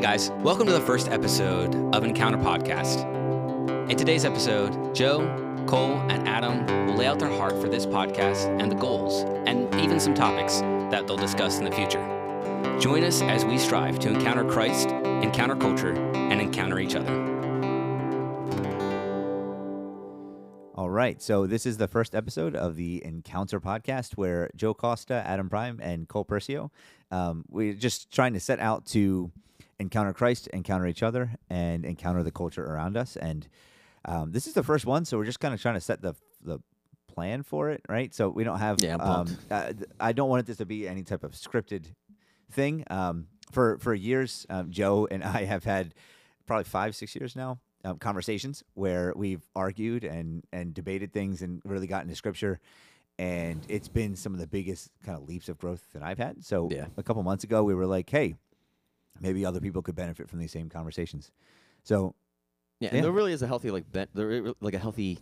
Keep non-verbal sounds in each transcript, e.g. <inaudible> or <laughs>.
Hey guys, welcome to the first episode of Encounter Podcast. In today's episode, Joe, Cole, and Adam will lay out their heart for this podcast and the goals, and even some topics that they'll discuss in the future. Join us as we strive to encounter Christ, encounter culture, and encounter each other. All right. So this is the first episode of the Encounter podcast where Joe Costa, Adam Prime, and Cole Percio, um, we're just trying to set out to encounter Christ, encounter each other, and encounter the culture around us. And um, this is the first one, so we're just kind of trying to set the the plan for it, right? So we don't have. Yeah, um, pumped. uh, I don't want this to be any type of scripted thing. Um, for for years, um, Joe and I have had probably five, six years now um, conversations where we've argued and and debated things and really gotten to scripture. And it's been some of the biggest kind of leaps of growth that I've had. So Yeah. a couple months ago, we were like, "Hey, maybe other people could benefit from these same conversations." So Yeah, Yeah. and there really is a healthy like ben- there like a healthy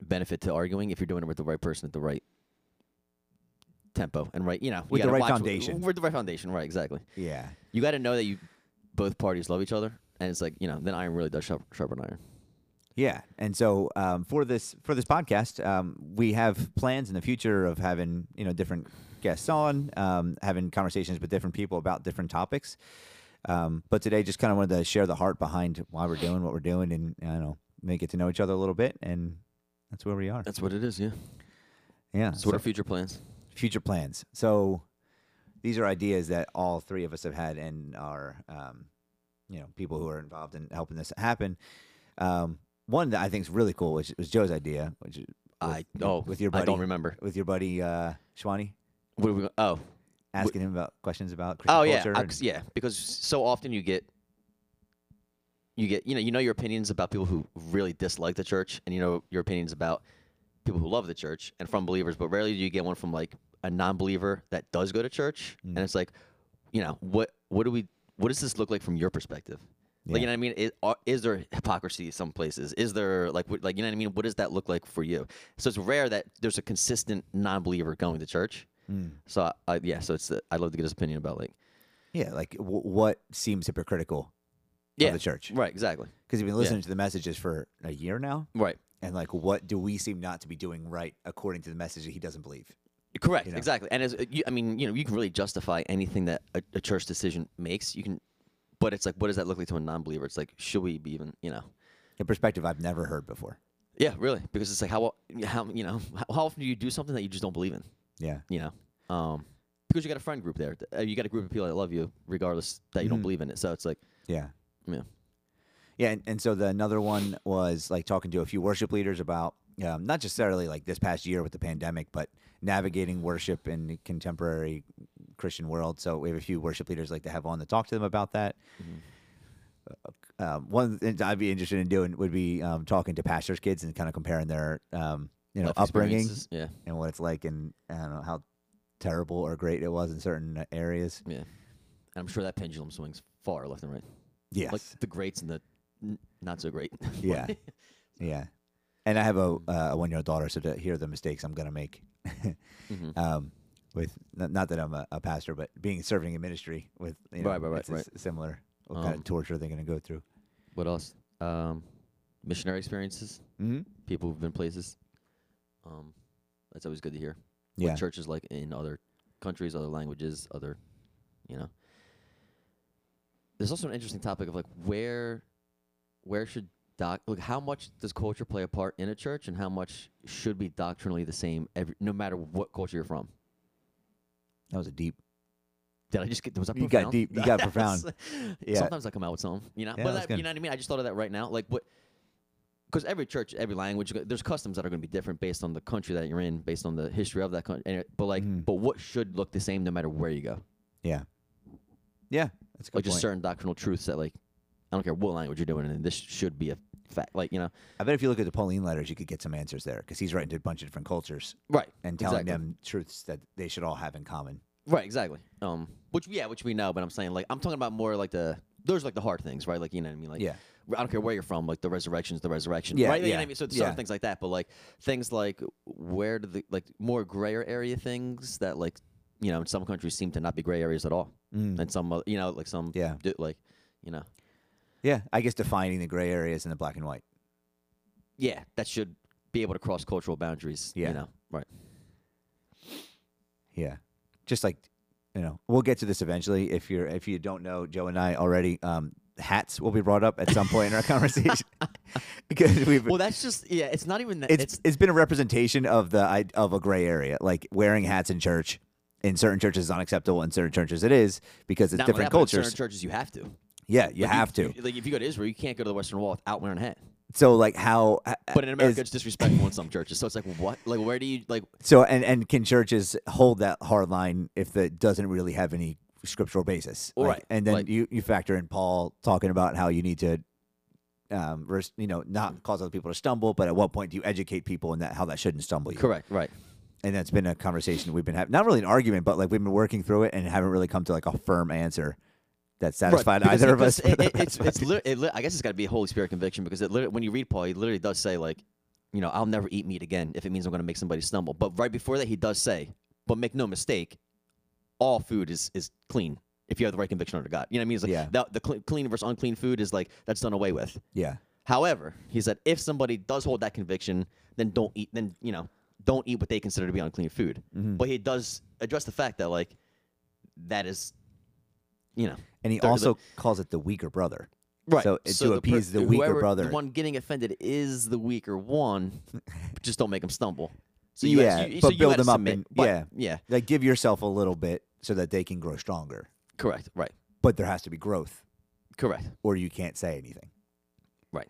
benefit to arguing if you're doing it with the right person at the right tempo and right, you know, you With the right foundation. With the right foundation, right? Exactly. yeah, You got to know that you both parties love each other, and it's like you know, then iron really does sharp, sharpen iron. Yeah, and so um, for this for this podcast, um, we have plans in the future of having you know different guests on, um, having conversations with different people about different topics. Um, but today, just kind of wanted to share the heart behind why we're doing what we're doing, and I don't know, make it to know each other a little bit, and that's where we are. That's what it is. Yeah. Yeah. So what are future plans? future plans? So these are ideas that all three of us have had, and are um, you know people who are involved in helping this happen. Um, one that I think is really cool, which was Joe's idea, which is I oh with your buddy, I don't remember. with your buddy uh, Shwani, What are we, oh. Asking him about questions about Christian oh yeah culture. I- and- yeah because so often you get you get you know you know your opinions about people who really dislike the church and you know your opinions about people who love the church and from believers but rarely do you get one from like a non-believer that does go to church Mm. and it's like you know what what do we what does this look like from your perspective? Like you know what I mean? Is, are, is there hypocrisy some places? Is there like what, like you know what I mean? What does that look like for you? So it's rare that there's a consistent non-believer going to church Mm. so I, I, yeah so it's uh, I'd love to get his opinion about like yeah, like w- what seems hypocritical yeah of the church? right exactly Because you've been listening to the messages for a year now, right and like, what do we seem not to be doing right according to the message that he doesn't believe? Correct, you know? exactly. And as you, I mean, you know, you can really justify anything that a, a church decision makes. You can, but it's like, what does that look like to a non-believer? It's like, should we be even, you know? A perspective I've never heard before. Yeah, really, because it's like how how you know how often do you do something that you just don't believe in? Yeah, You know, um, because you got a friend group there, Uh, you got a group of people that love you, regardless that you don't Mhm. believe in it. So it's like, yeah. yeah, Yeah, and, and so the another one was like talking to a few worship leaders about um, not necessarily like this past year with the pandemic, but navigating worship in the contemporary Christian world. So we have a few worship leaders like to have on to talk to them about that. Um, one of the things I'd be interested in doing would be um, talking to pastors' kids and kind of comparing their um, you know life upbringing. Yeah, and what it's like, and I don't know how terrible or great it was in certain areas. yeah. And I'm sure that pendulum swings far left and right, Yes, like the greats and the n- not so great. <laughs> Yeah. <laughs> Yeah, and I have a uh, a one year old daughter, so to hear the mistakes I'm gonna make, <laughs> Mhm. um, with not, that I'm a, a pastor, but being serving in ministry with you know, Right, right, right, it's right. similar what kind Um, of torture they're gonna go through. What else? Um, missionary experiences. Mm-hmm. people who've been places. Um, that's always good to hear. Yeah, What churches like in other countries, other languages, other, you know. There's also an interesting topic of like where, where should doc like how much does culture play a part in a church, and how much should be doctrinally the same every no matter what culture you're from. that was a deep. Did I just get was that You got deep- you got profound. <laughs> Yeah. Sometimes I come out with something, you know. Yeah, but that, you know what I mean. I just thought of that right now. Like what? Because every church, every language, there's customs that are going to be different based on the country that you're in, based on the history of that country. But like, Mhm. but what should look the same no matter where you go? Yeah, yeah, that's a good Like just certain doctrinal truths that like, I don't care what language you're doing, and this should be a fact. Like you know, I bet if you look at the Pauline letters, you could get some answers there because he's writing to a bunch of different cultures right? and telling Exactly. them truths that they should all have in common. Right, exactly. Um, which yeah, which we know, but I'm saying like I'm talking about more like the those like the hard things, right? Like you know what I mean? Like Yeah. I don't care where you're from, like the resurrection's the resurrection, Yeah, right? You know yeah, I mean? So yeah. things like that, but like things like where do the like more grayer area things that like you know in some countries seem to not be gray areas at all, Mm. and some you know like some Yeah. do, like You know. Yeah, I guess defining the gray areas in the black and white. Yeah, that should be able to cross cultural boundaries. Yeah. You know. Right. Yeah, just like you know, we'll get to this eventually. If you're if you don't know, Joe and I already um, hats will be brought up at some point in our <laughs> conversation <laughs> because we've Well, that's just yeah. It's not even that. it's, It's, it's been a representation of the i- of a gray area, like wearing hats in church. In certain churches, is unacceptable. In certain churches, it is because it's different that, in cultures. Certain churches, you have to. yeah, you Like, have to. Like if you go to Israel, you can't go to the Western Wall without wearing a hat. So like how? Uh, uh, but in America, is- it's disrespectful in some churches. So it's like what? Like where do you like? so and and can churches hold that hard line if it doesn't really have any scriptural basis? Like, Right, And then like- you you factor in Paul talking about how you need to. Um, res- you know, not cause other people to stumble, but at what point do you educate people in that how that shouldn't stumble you? Correct. Right. and that's been a conversation we've been having. Not really an argument, but like we've been working through it and haven't really come to like a firm answer that satisfied Right, either of us. It, it, it's, it's lit- it, lit- I guess it's got to be a Holy Spirit conviction because it when you read Paul, he literally does say like, you know, I'll never eat meat again if it means I'm going to make somebody stumble. But right before that, he does say, but make no mistake, all food is is clean if you have the right conviction under God. You know what I mean? It's like Yeah. the, the clean, clean versus unclean food is like that's done away with. yeah, However, he said if somebody does hold that conviction, then don't eat. Then you know, don't eat what they consider to be unclean food. Mm-hmm. But he does address the fact that like that is, you know, and he also calls it the weaker brother. right. So, to the per- appease the weaker whoever- brother. the one getting offended is the weaker one. <laughs> just don't make them stumble. So you yeah, had, you, but so you build them up and yeah, yeah, like give yourself a little bit so that they can grow stronger. correct, right, But there has to be growth, correct, or you can't say anything. right.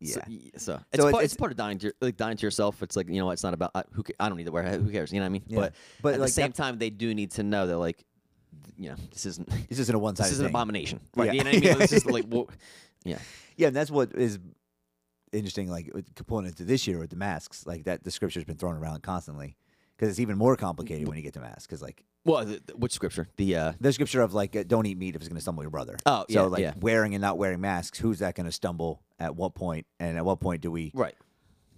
Yeah, So, y- so it's, it- part, it's- it's part of dying to your, like dying to yourself. It's like you know, it's not about uh, who ca- I don't need to wear. Who cares? You know what I mean? Yeah. But But, at like, the same time, they do need to know that like, th- you know, this isn't <laughs> this isn't a one size. this is an abomination, right? Yeah. You know what I mean? This <laughs> is like, well, yeah, Yeah, and that's what is interesting. Like with- component to this year with the masks, like that the scripture's been thrown around constantly because it's even more complicated when you get to masks. Because like well, the, which scripture? The uh, the scripture of like uh, don't eat meat if it's going to stumble your brother. Oh, so yeah, like yeah. wearing and not wearing masks, who's that going to stumble at what point? And at what point do we right,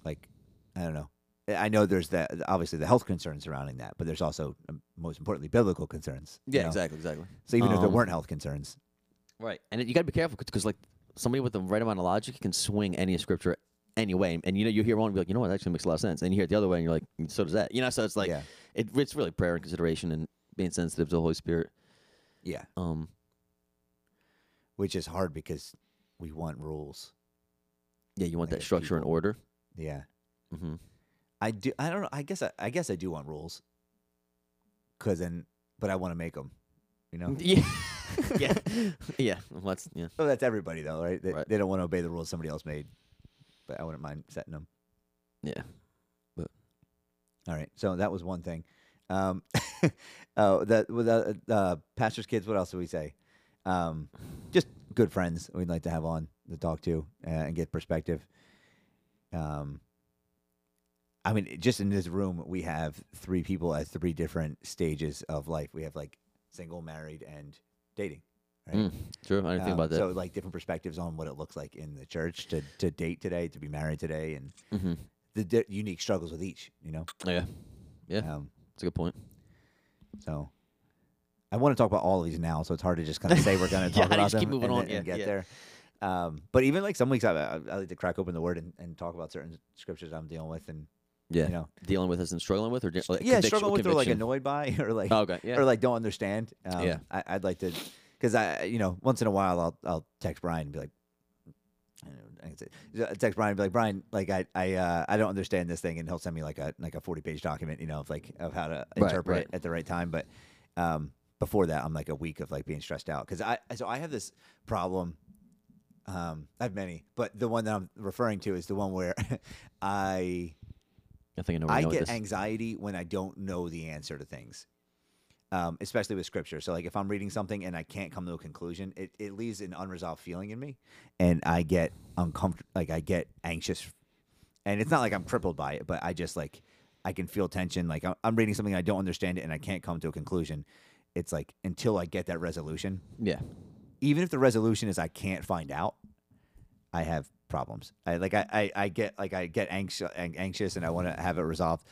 like? I don't know. I know there's that obviously the health concerns surrounding that, but there's also um, most importantly biblical concerns. you yeah, know? exactly, exactly. So even if there Um, weren't health concerns, Right, and it, you got to be careful because like somebody with the right amount of logic can swing any scripture anyway, and you know you hear one and be like, you know what, that actually makes a lot of sense, and you hear it the other way, and you're like, so does that, you know? So it's like yeah, it, it's really prayer and consideration and being sensitive to the Holy Spirit. yeah, Um, which is hard because we want rules. yeah, you want Like that structure and people- order. Yeah. hmm I do. I don't know. I guess. I, I guess I do want rules. Cause then, but I want to make them. You know. <laughs> Yeah, <laughs> yeah, <laughs> yeah. Well, that's yeah. Well, that's everybody though, right? They, Right. they don't want to obey the rules somebody else made. But I wouldn't mind setting them. Yeah. But all right. So that was one thing. Um, <laughs> oh, that with uh, uh, pastors' kids. What else do we say? Um, just good friends we'd like to have on to talk to uh, and get perspective. Um, I mean, just in this room, we have three people at three different stages of life. We have like single, married, and dating. Right? Mm, true. I didn't think Um, about that. So, like different perspectives on what it looks like in the church to to date today, to be married today, and hmm the di- unique struggles with each. You know. Yeah, yeah. Um, That's a good point. so, I want to talk about all of these now, so it's hard to just kind of say we're going <laughs> to Yeah, talk about them keep moving and, on? and Yeah, get yeah. there. Um, but even like some weeks, I, I, I like to crack open the Word and, and talk about certain scriptures I'm dealing with, and Yeah, you know, dealing with this and struggling with, or just, like, yeah, struggling with or like annoyed by, <laughs> or like Oh, okay, yeah. or like don't understand. Um, Yeah. I, I'd like to, because I, you know, once in a while I'll I'll text Brian and be like, I don't know, I can say, I'll text Brian and be like, Brian, like I I uh, I don't understand this thing, and he'll send me like a like a forty page document, you know, of like of how to interpret right. it at the right time. But um, before that, I'm like a week of like being stressed out because I so I have this problem. Um, I have many, but the one that I'm referring to is the one where <laughs> I I think I know I you're get anxiety when I don't know the answer to things, um, especially with scripture. So, like, if I'm reading something and I can't come to a conclusion, it, it leaves an unresolved feeling in me, and I get uncomfortable. Like, I get anxious, and it's not like I'm crippled by it, but I just like I can feel tension. Like, I'm, I'm reading something I don't understand it, and I can't come to a conclusion. It's like until I get that resolution, Yeah, even if the resolution is I can't find out, I have problems. I like I, I, I get like I get anxious anxious and I want to have it resolved.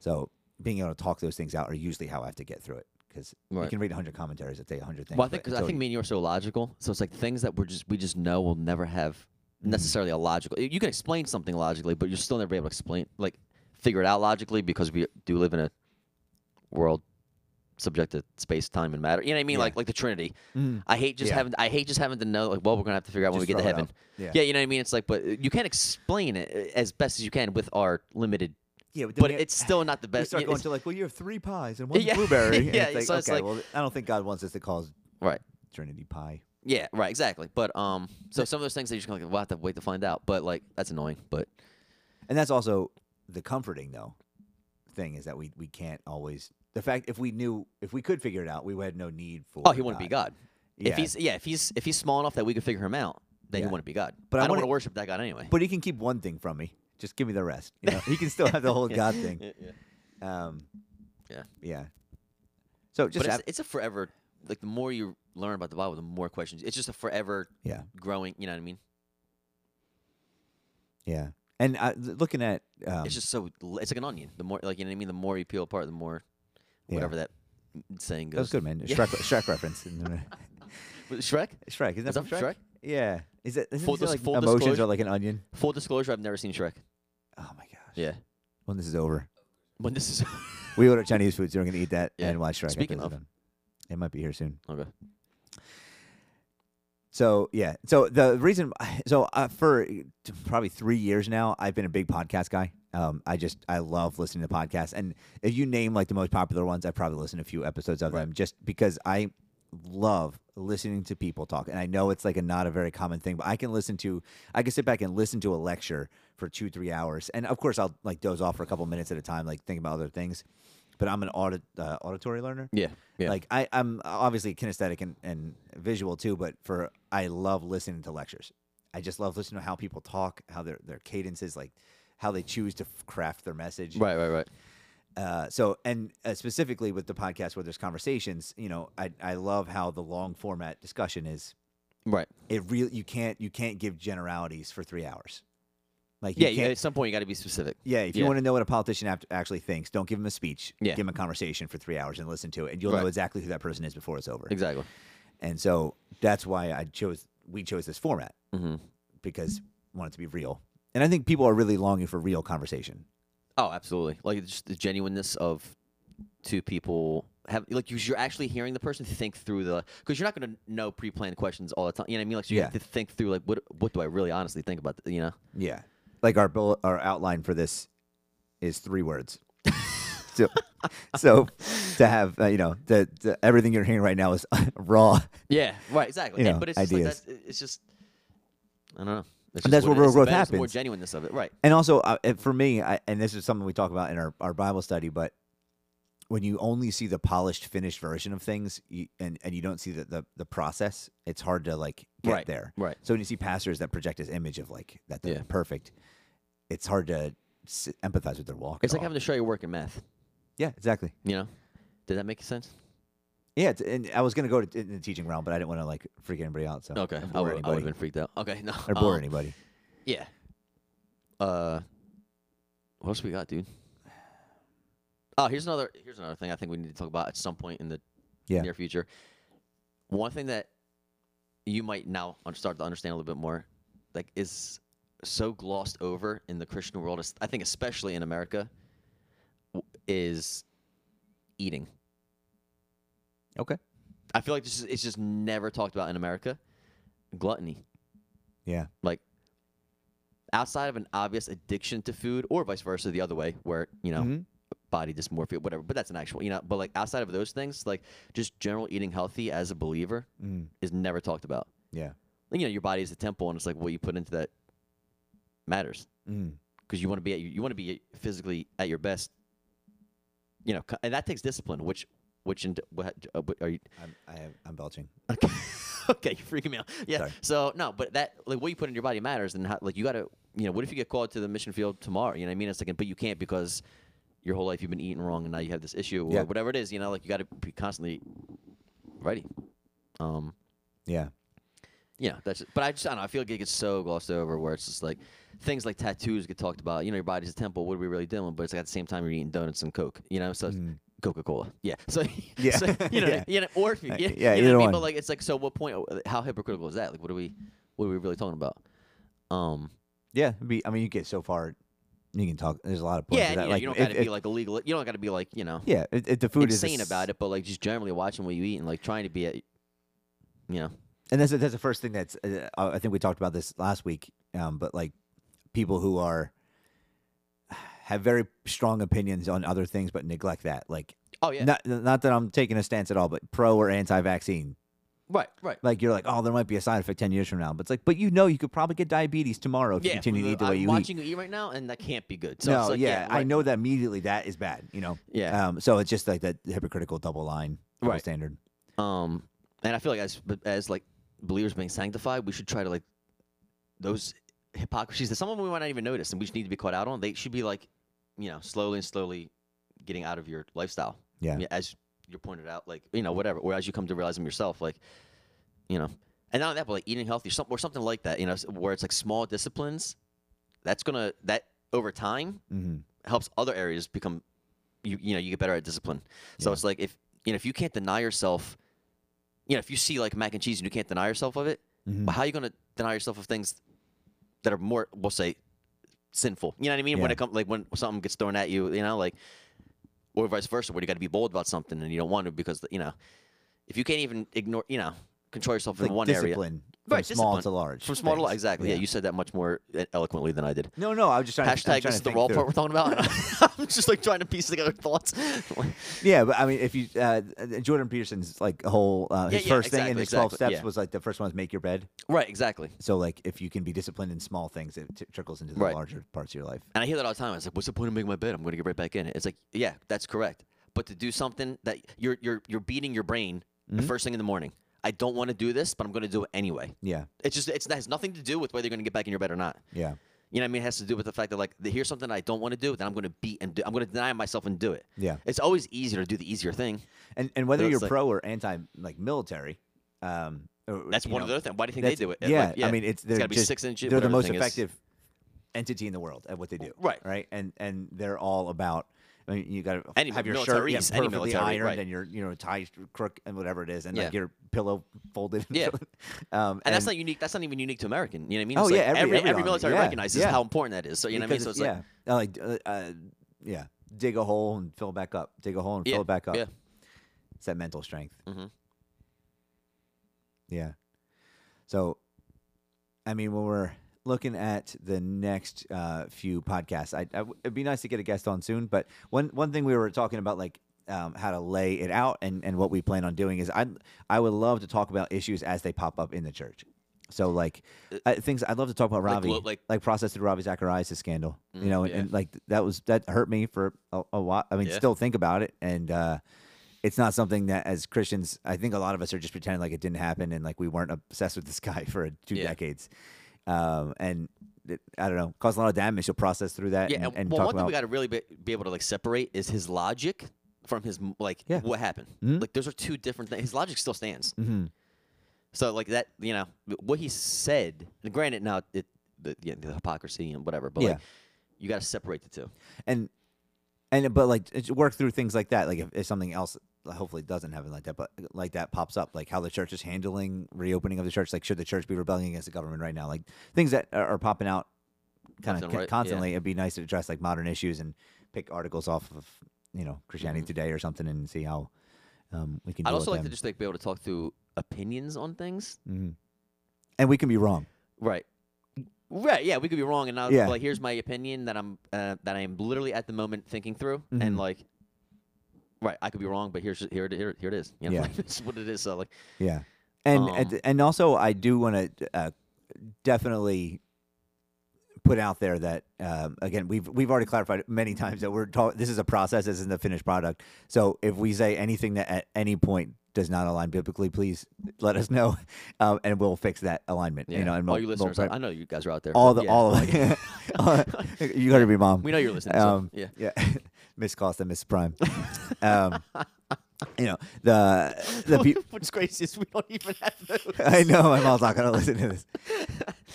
So being able to talk those things out are usually how I have to get through it because you can read 100 commentaries that say 100 things. Well, I think because I think me and you are so logical, so it's like things that we're just we just know will never have Mm-hmm. necessarily a logical. You can explain something logically, but you'll still never be able to explain like figure it out logically because we do live in a world subject to space, time, and matter. You know what I mean? Yeah. Like like the Trinity. Mhm. I hate just Yeah. having I hate just having to know like well we're gonna have to figure out when we get to heaven. Yeah. Yeah, you know what I mean. It's like but you can't explain it uh, as best as you can with our limited. Yeah, then But we- it's still not the <laughs> we best. start going to like, well, you have three pies and one Yeah. <laughs> blueberry. and Yeah, it's like, so it's okay, like- well, I don't think God wants us to call right. Trinity pie. Yeah, right, exactly. But um, so some of those things that you're just gonna like, we'll have to wait to find out. But like, that's annoying. But And that's also the comforting though thing is that we we can't always the fact if we knew if we could figure it out, we would have no need for oh, he wouldn't be God. Yeah. If he's yeah, if he's if he's small enough that we could figure him out, then Yeah. he wouldn't be God. But But I I, don't want to worship that God anyway. But he can keep one thing from me. Just give me the rest. You know? he can still have the whole <laughs> God thing. Yeah, yeah. Um, Yeah. Yeah. So just it's, it's a forever. Like the more you learn about the Bible, the more questions. It's just a forever yeah, growing. You know what I mean? yeah. And uh, th- looking at um, it's just so it's like an onion. The more like you know what I mean. The more you peel apart, the more Yeah. whatever that saying that was goes. good, man. <laughs> Shrek, Shrek reference. <laughs> Shrek. Shrek, isn't that Is that from from Shrek? Yeah. Is it? Isn't Full dis- like full emotions disclosure- are like an onion? Full disclosure: I've never seen Shrek. Oh my gosh. Yeah. When this is over, When this is <laughs> we order Chinese food, so we're gonna eat that Yeah. and watch Shrek. after Speaking this of- it might be here soon. okay. So yeah, so the reason, <sighs> so uh, for probably three years now, I've been a big podcast guy. Um, I just I love listening to podcasts, and if you name like the most popular ones, I probably listen to a few episodes of them just because I love listening to people talk. And I know it's like a not a very common thing, but I can listen to, I can sit back and listen to a lecture for two three hours, and of course I'll like doze off for a couple minutes at a time, like think about other things. But I'm an audit uh, auditory learner. Yeah. Yeah. Like I, I'm obviously kinesthetic and, and visual too, but for I love listening to lectures. I just love listening to how people talk, how their their cadence is, like how they choose to craft their message. right. Right. Right. Uh, so and uh, specifically with the podcast where there's conversations, you know, I I love how the long format discussion is. Right. It really you can't you can't give generalities for three hours. Like Yeah. you yeah. At some point, you got to be specific. yeah, if you want to know what a politician act- actually thinks, don't give him a speech. Yeah. Give him a conversation for three hours and listen to it, and you'll Right. know exactly who that person is before it's over. Exactly. And so that's why I chose we chose this format Mm-hmm. because we want it to be real. And I think people are really longing for real conversation. Oh, absolutely. Like just the genuineness of two people have like you- you're actually hearing the person think through the because you're not going to know pre-planned questions all the time. You know what I mean? Like so you Yeah. have to think through like what what do I really honestly think about? You know? Yeah. Like our bullet, our outline for this is three words. <laughs> so, so to have uh, you know the, the everything you're hearing right now is raw, Yeah. Right. Exactly. You And- know, but it's just ideas. like that's, it's just I don't know. It's And that's where real growth it's the more happens. genuineness of it. Right. and also uh, for me, I, and this is something we talk about in our, our Bible study. But when you only see the polished, finished version of things, you, and and you don't see the, the the process, it's hard to like get Right. there. Right. So when you see pastors that project this image of like that they're Yeah. perfect, it's hard to empathize with their walk. It's like all. having to show your work in math. yeah, exactly. You know? Did that make sense? Yeah, and I was gonna go to, in the teaching realm, but I didn't want to like freak anybody out. So Okay. I bore would I anybody would have been freaked out. Okay. No. or bore um, anybody. Yeah. Uh, what else we got, dude? Oh, here's another. Here's another thing I think we need to talk about at some point in the Yeah. near future. One thing that you might now start to understand a little bit more, like, is so glossed over in the Christian world. I think, especially in America, is eating. Okay. I feel like this is, it's just never talked about in America. Gluttony. Yeah. like outside of an obvious addiction to food or vice versa the other way where you know Mhm. body dysmorphia whatever but that's an actual you know but like outside of those things like just general eating healthy as a believer Mm. is never talked about Yeah. like, you know your body is a temple and it's like what you put into that matters Mm. because you want to be at, you want to be physically at your best you know and that takes discipline which which in, what, uh, what are you I'm, I have, I'm belching. <laughs> Okay. <laughs> okay, you're freaking me out. Yeah. Sorry. So no, but that like what you put in your body matters, and how, like you gotta, you know, what if you get called to the mission field tomorrow? You know what I mean? It's like, but you can't because your whole life you've been eating wrong, and now you have this issue or Yeah. whatever it is. You know, like you got to be constantly ready. Um, Yeah. yeah, that's. But I just I don't know. I feel like it gets so glossed over where it's just like things like tattoos get talked about. You know, your body's a temple. What are we really doing? But it's like at the same time you're eating donuts and coke. You know, so Mm. Coca Cola. Yeah. <laughs> So Yeah. so, <laughs> you know, Yeah. you know, or you, Uh, you yeah, know either what I mean. one. But like, it's like, so what point? How hypocritical is that? Like, what are we? What are we really talking about? Um. Yeah, be, I mean, you get so far, you can talk. There's a lot of points. Yeah. that. you, know, like, you don't got to be like illegal. You don't got to be like you know yeah, if, if the food insane is about it, but like just generally watching what you eat and like trying to be at, you know. and that's that's the first thing that's. Uh, I think we talked about this last week. Um, but like people who are have very strong opinions on other things, but neglect that. Like, Oh yeah. not not that I'm taking a stance at all, but pro or anti-vaccine. right. Right. Like you're like, oh, there might be a side effect ten years from now, but it's like, but you know, you could probably get diabetes tomorrow if you continue to eat the way I'm you eat. watching you eat right now, and that can't be good. So no, it's like, yeah, I right. know that immediately that is bad. You know, Yeah. Um, so it's just like that hypocritical double line, double Right. standard. Um, and I feel like as but as like believers being sanctified, we should try to like those hypocrisies that some of them we might not even notice, and we just need to be caught out on. They should be like, you know, slowly and slowly getting out of your lifestyle. Yeah. as you pointed out, like you know, whatever, or as you come to realize them yourself, like, you know, and not only that, but like eating healthy, or something, or something like that. You know, where it's like small disciplines. That's gonna that over time hmm helps other areas become you you know you get better at discipline so Yeah. it's like if you know if you can't deny yourself you know if you see like mac and cheese and you can't deny yourself of it hmm how are you going to deny yourself of things that are more we'll say sinful. You know what i mean? When it comes like when something gets thrown at you you know like or vice versa where you got to be bold about something and you don't want to because you know if you can't even ignore you know control yourself like in one area from Right, small discipline. to large. from small to large exactly yeah. you said that much more eloquently than i did No, no, I was just trying. to, Hashtag trying this is the raw part we're talking about. <laughs> <laughs> I'm just like trying to piece together <laughs> thoughts. Yeah, but I mean, if you uh, Jordan Peterson's like whole uh, his Yeah, yeah, first thing in exactly, the twelve steps yeah. was like the first one was make your bed. right, exactly. So like if you can be disciplined in small things, it t- trickles into the Right. larger parts of your life. And I hear that all the time. I was like, "What's the point of making my bed? I'm going to get right back in it." It's like, yeah, that's correct. But to do something that you're you're you're beating your brain the Mhm. first thing in the morning. I don't want to do this, but I'm going to do it anyway. Yeah, It's just it's, it has nothing to do with whether you're going to get back in your bed or not. yeah, You know what I mean? It has to do with the fact that like the- here's something I don't want to do, then I'm going to beat and do, I'm going to deny myself and do it. yeah. It's always easier to do the easier thing. And and whether So you're like- pro or anti like military, um, or, That's one know, of the other things. Why do you think they do it? Yeah, Like, I mean it's they're got to be just, six inches. they're the most thing is. effective entity in the world at what they do. Right. Right. And and they're all about. I mean, you got to have your shirt yeah, perfectly military, ironed right. and your you know tie crook and whatever it is, and Yeah. like your pillow folded. Yeah. <laughs> um, And, that's not unique. That's not even unique to American. You know what I mean? Oh, It's yeah, like every- every, every military yeah, recognizes how important that is. So you know what I mean? So it's it's- like yeah, Uh, like uh, uh, yeah, dig a hole and fill it back up. Dig a hole and fill it back up. yeah. It's that mental strength. Mhm. Yeah. So, I mean, when we're looking at the next uh, few podcasts, I, I it'd be nice to get a guest on soon. But one one thing we were talking about, like um, how to lay it out, and, and what we plan on doing is I I would love to talk about issues as they pop up in the church. So like uh, things I'd love to talk about Like Ravi, glo- like- like process through Ravi Zacharias' scandal, you Mm, know, and, yeah. and like that was that hurt me for a, a while. I mean, Yeah. still think about it, and uh, it's not something that as Christians, I think a lot of us are just pretending like it didn't happen and like we weren't obsessed with this guy <laughs> for two Yeah. decades. Um, and it, I don't know, caused a lot of damage. You'll process through that yeah. and, And, and well, one thing about. we got to really be, be able to like separate is his logic from his like Yeah. what happened. Mhm. Like those are two different things. His logic still stands. Mhm. So like that, you know, what he said. And granted, now it the, yeah, the hypocrisy and whatever, but Yeah. like you got to separate the two. and and but like work through things like that. Like if, if something else, hopefully it doesn't happen like that, but like that pops up, like how the church is handling reopening of the church. Like should the church be rebelling against the government right now? Like things that are, are popping out kind of right, yeah. constantly. It'd be nice to address like modern issues and pick articles off of you know Christianity Mhm. Today or something and see how um, we can. I'd also like to just like be able to talk through opinions on things. hmm And we can be wrong. Right. Right. Yeah, we could be wrong, and now Yeah. like here's my opinion that I'm uh, that I am literally at the moment thinking through, Mhm. and like, right, I could be wrong, but here's here it here, here it is. You know, Yeah. like, <laughs> this is what it is. So like, Yeah, and Um, and, and also I do want to uh, definitely put out there that um, again we've we've already clarified many times that we're talking. This is a process. This isn't the finished product. So if we say anything that at any point does not align biblically, please let us know, <laughs> um, and we'll fix that alignment. yeah, You know, and all we'll- you listeners, I know you guys are out there. all the Yeah, all of <laughs> you got to be mom. we know you're listening. so, Um, yeah. yeah, Miss Cost and Miss Prime. um, you know the the pe- <laughs> What's crazy is we don't even have those. I know my mom's not gonna listen to this. <laughs>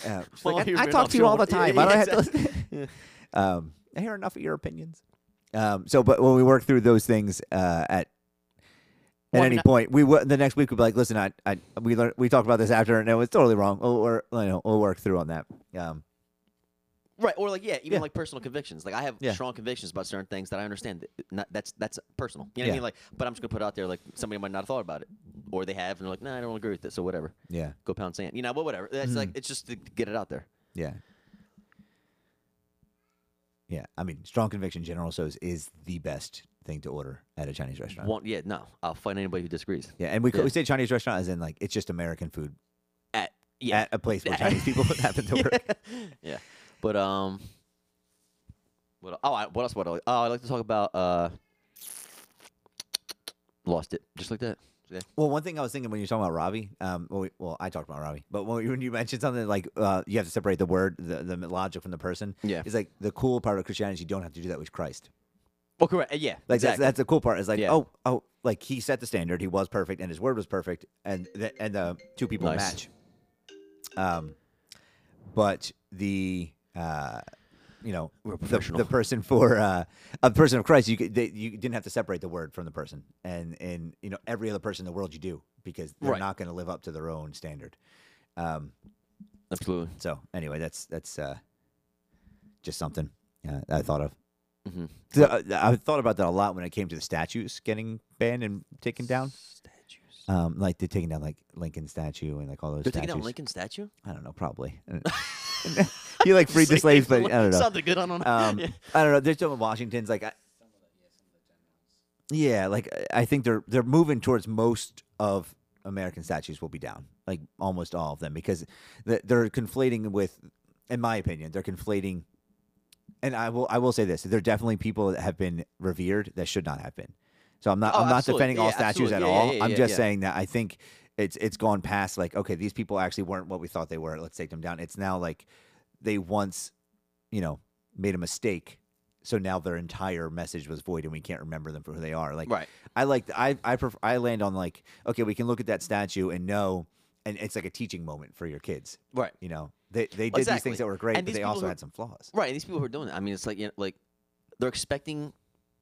She's Well, like, you've I, I been talk to you all the yeah, time. Do I yeah, have to listen? <laughs> um, I hear enough of your opinions. Um, so, but when we work through those things uh, at at Well, I any mean, I- point, we w- the next week we'd be like, "Listen, I, I we learned we talked about this after, and it was totally wrong. We'll, or, you know, we'll work through on that." Um, Right, or like yeah, even Yeah. like personal convictions. Like I have Yeah. strong convictions about certain things that I understand. that- Not, that's that's personal. You know what Yeah. I mean? Like, but I'm just gonna put it out there. Like somebody might not have thought about it, or they have, and they're like, nah, I don't agree with this, or whatever. yeah, Go pound sand. You know, but whatever. That's like mm-hmm. it's just to get it out there. yeah, yeah. I mean, strong conviction General Tso's is the best thing to order at a Chinese restaurant. One, yeah, no, I'll fight anybody who disagrees. Yeah, and we Yeah. we say Chinese restaurant as in like it's just American food At yeah, at a place where <laughs> Chinese people <laughs> happen to work. <laughs> yeah, but um, what oh, I, what else? What else? Oh, I like to talk about uh, lost it just like that. Yeah. Well, one thing I was thinking when you were talking about Ravi, um, well, we, well, I talked about Ravi, but when, when you mentioned something like uh, you have to separate the word, the, the logic from the person, Yeah. it's like the cool part of Christianity is you don't have to do that with Christ. Well, correct. Yeah, Like exactly. that's that's the cool part. Is like Yeah. oh oh like he set the standard, he was perfect, and his word was perfect, and the, and the two people Nice. match. Um, but the uh, you know the, the person for uh, a person of Christ, you could, they, you didn't have to separate the word from the person, and and you know every other person in the world you do because they're Right. not going to live up to their own standard. Um, Absolutely. so anyway, that's that's uh, just something uh, I thought of. hmm So, uh, I thought about that a lot when it came to the statues getting banned and taken down. Statues. Um, like they're taking down like Lincoln statue and like all those They're statues. taking down Lincoln statue. I don't know, probably. <laughs> <laughs> he like freed the slaves, but I don't know. Something good. I don't know. Um, <laughs> Yeah. I don't know. They're doing Washington's like. I, yeah, like I- I think they're they're moving towards most of American statues will be down, like almost all of them, because they're conflating with, in my opinion, they're conflating. And I will I will say this: there are definitely people that have been revered that should not have been. So I'm not Oh, I'm not absolutely. defending all Yeah, statues at. Yeah, all. yeah, I'm just saying that I think it's it's gone past like okay, these people actually weren't what we thought they were. Let's take them down. It's now like they once, you know, made a mistake. So now their entire message was void, and we can't remember them for who they are. Like, Right. I like I I pref- I land on like okay, we can look at that statue and know, and it's like a teaching moment for your kids. Right. You know, they they did these things that were great, And but they also who- had some flaws. Right. And these people who are doing it, I mean, it's like you know, like they're expecting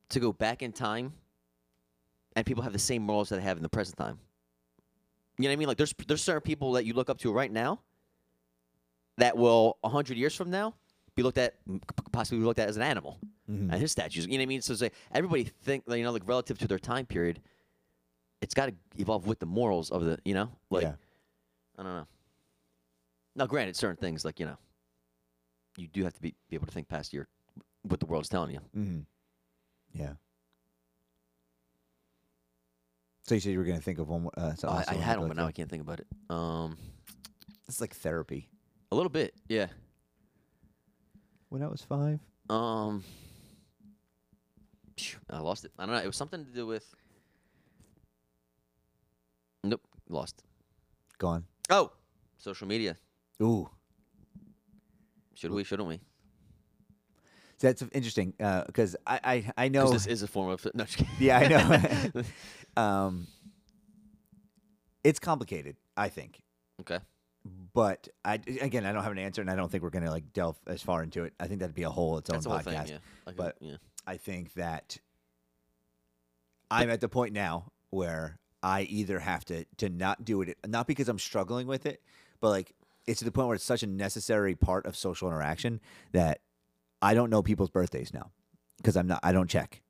to go back in time, and people have the same morals that they have in the present time. You know what I mean? Like there's there's certain people that you look up to right now that will a hundred years from now be looked at possibly be looked at as an animal Mhm. and his statues. You know what I mean? So it's like everybody think you know like relative to their time period, it's got to evolve with the morals of the you know like yeah. I don't know. Now, granted, certain things like you know, you do have to be, be able to think past your what the world's telling you. Mm-hmm. Yeah. So you said you were going to think of one. Uh, so Oh, I, I had one, but now I can't think about it. Um. It's like therapy. a little bit, yeah. When I was five. Um, phew, I lost it. I don't know. It was something to do with. Nope, lost. Gone. Oh, social media. Ooh. Should we? Shouldn't we? That's interesting because I, I I know. This is a form of. No. Yeah, I know. <laughs> um, it's complicated, I think. okay. But I again, I don't have an answer, and I don't think we're going to like delve as far into it. I think that'd be a whole its own That's the whole podcast. thing. Yeah. I but- yeah. I think that I'm at the point now where I either have to to not do it, not because I'm struggling with it, but like it's to the point where it's such a necessary part of social interaction that I don't know people's birthdays now because I'm not. I don't check.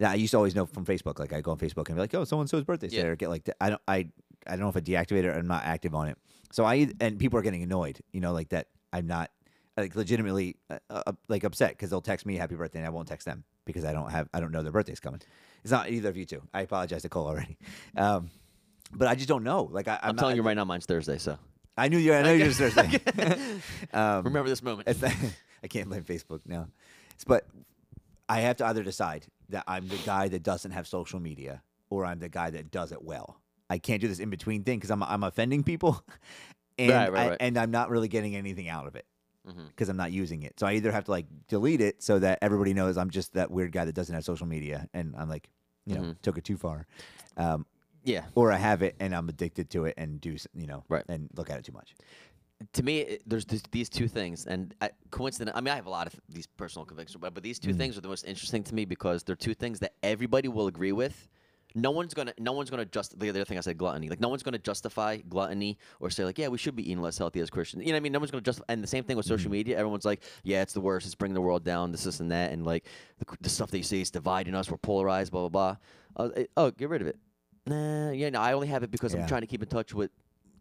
I used to always know from Facebook. Like I go on Facebook and be like, "Oh, so and so's birthday Yeah. today," or get like. I don't. I I don't know if I deactivate it or I'm not active on it. So I and people are getting annoyed. You know, like that. I'm not like legitimately uh, uh, like upset because they'll text me happy birthday and I won't text them because I don't have I don't know their birthday's coming. It's not either of you two. I apologize to Cole already, <laughs> um, but I just don't know. Like I, I'm, I'm, not- telling you right now, mine's Thursday. So I knew you. I know you were Thursday. <laughs> <laughs> um, remember this moment. it's I can't blame Facebook now. It's- But I have to either decide that I'm the guy that doesn't have social media or I'm the guy that does it well. I can't do this in between thing because I'm I'm offending people, <laughs> and Right, right, I, and I'm not really getting anything out of it because I'm not using it. So I either have to like delete it so that everybody knows I'm just that weird guy that doesn't have social media, and I'm like, you know, Mhm. took it too far, um, Yeah. or I have it and I'm addicted to it and do you know, Right. and look at it too much. To me, it, there's this, these two things, and I, coincident. I mean, I have a lot of these personal convictions, but but these two Mm. things are the most interesting to me because they're two things that everybody will agree with. No one's gonna, no one's gonna just the other thing I said, gluttony. Like no one's gonna justify gluttony or say like, yeah, we should be eating less healthy as Christians. You know what I mean? No one's gonna just. And the same thing with Mm-hmm. social media. Everyone's like, yeah, it's the worst. It's bringing the world down. This, this, and that, and like the, the stuff that you say is dividing us. We're polarized. Blah blah blah. Uh, it- oh, get rid of it. Nah, yeah, no, I only have it because Yeah. I'm trying to keep in touch with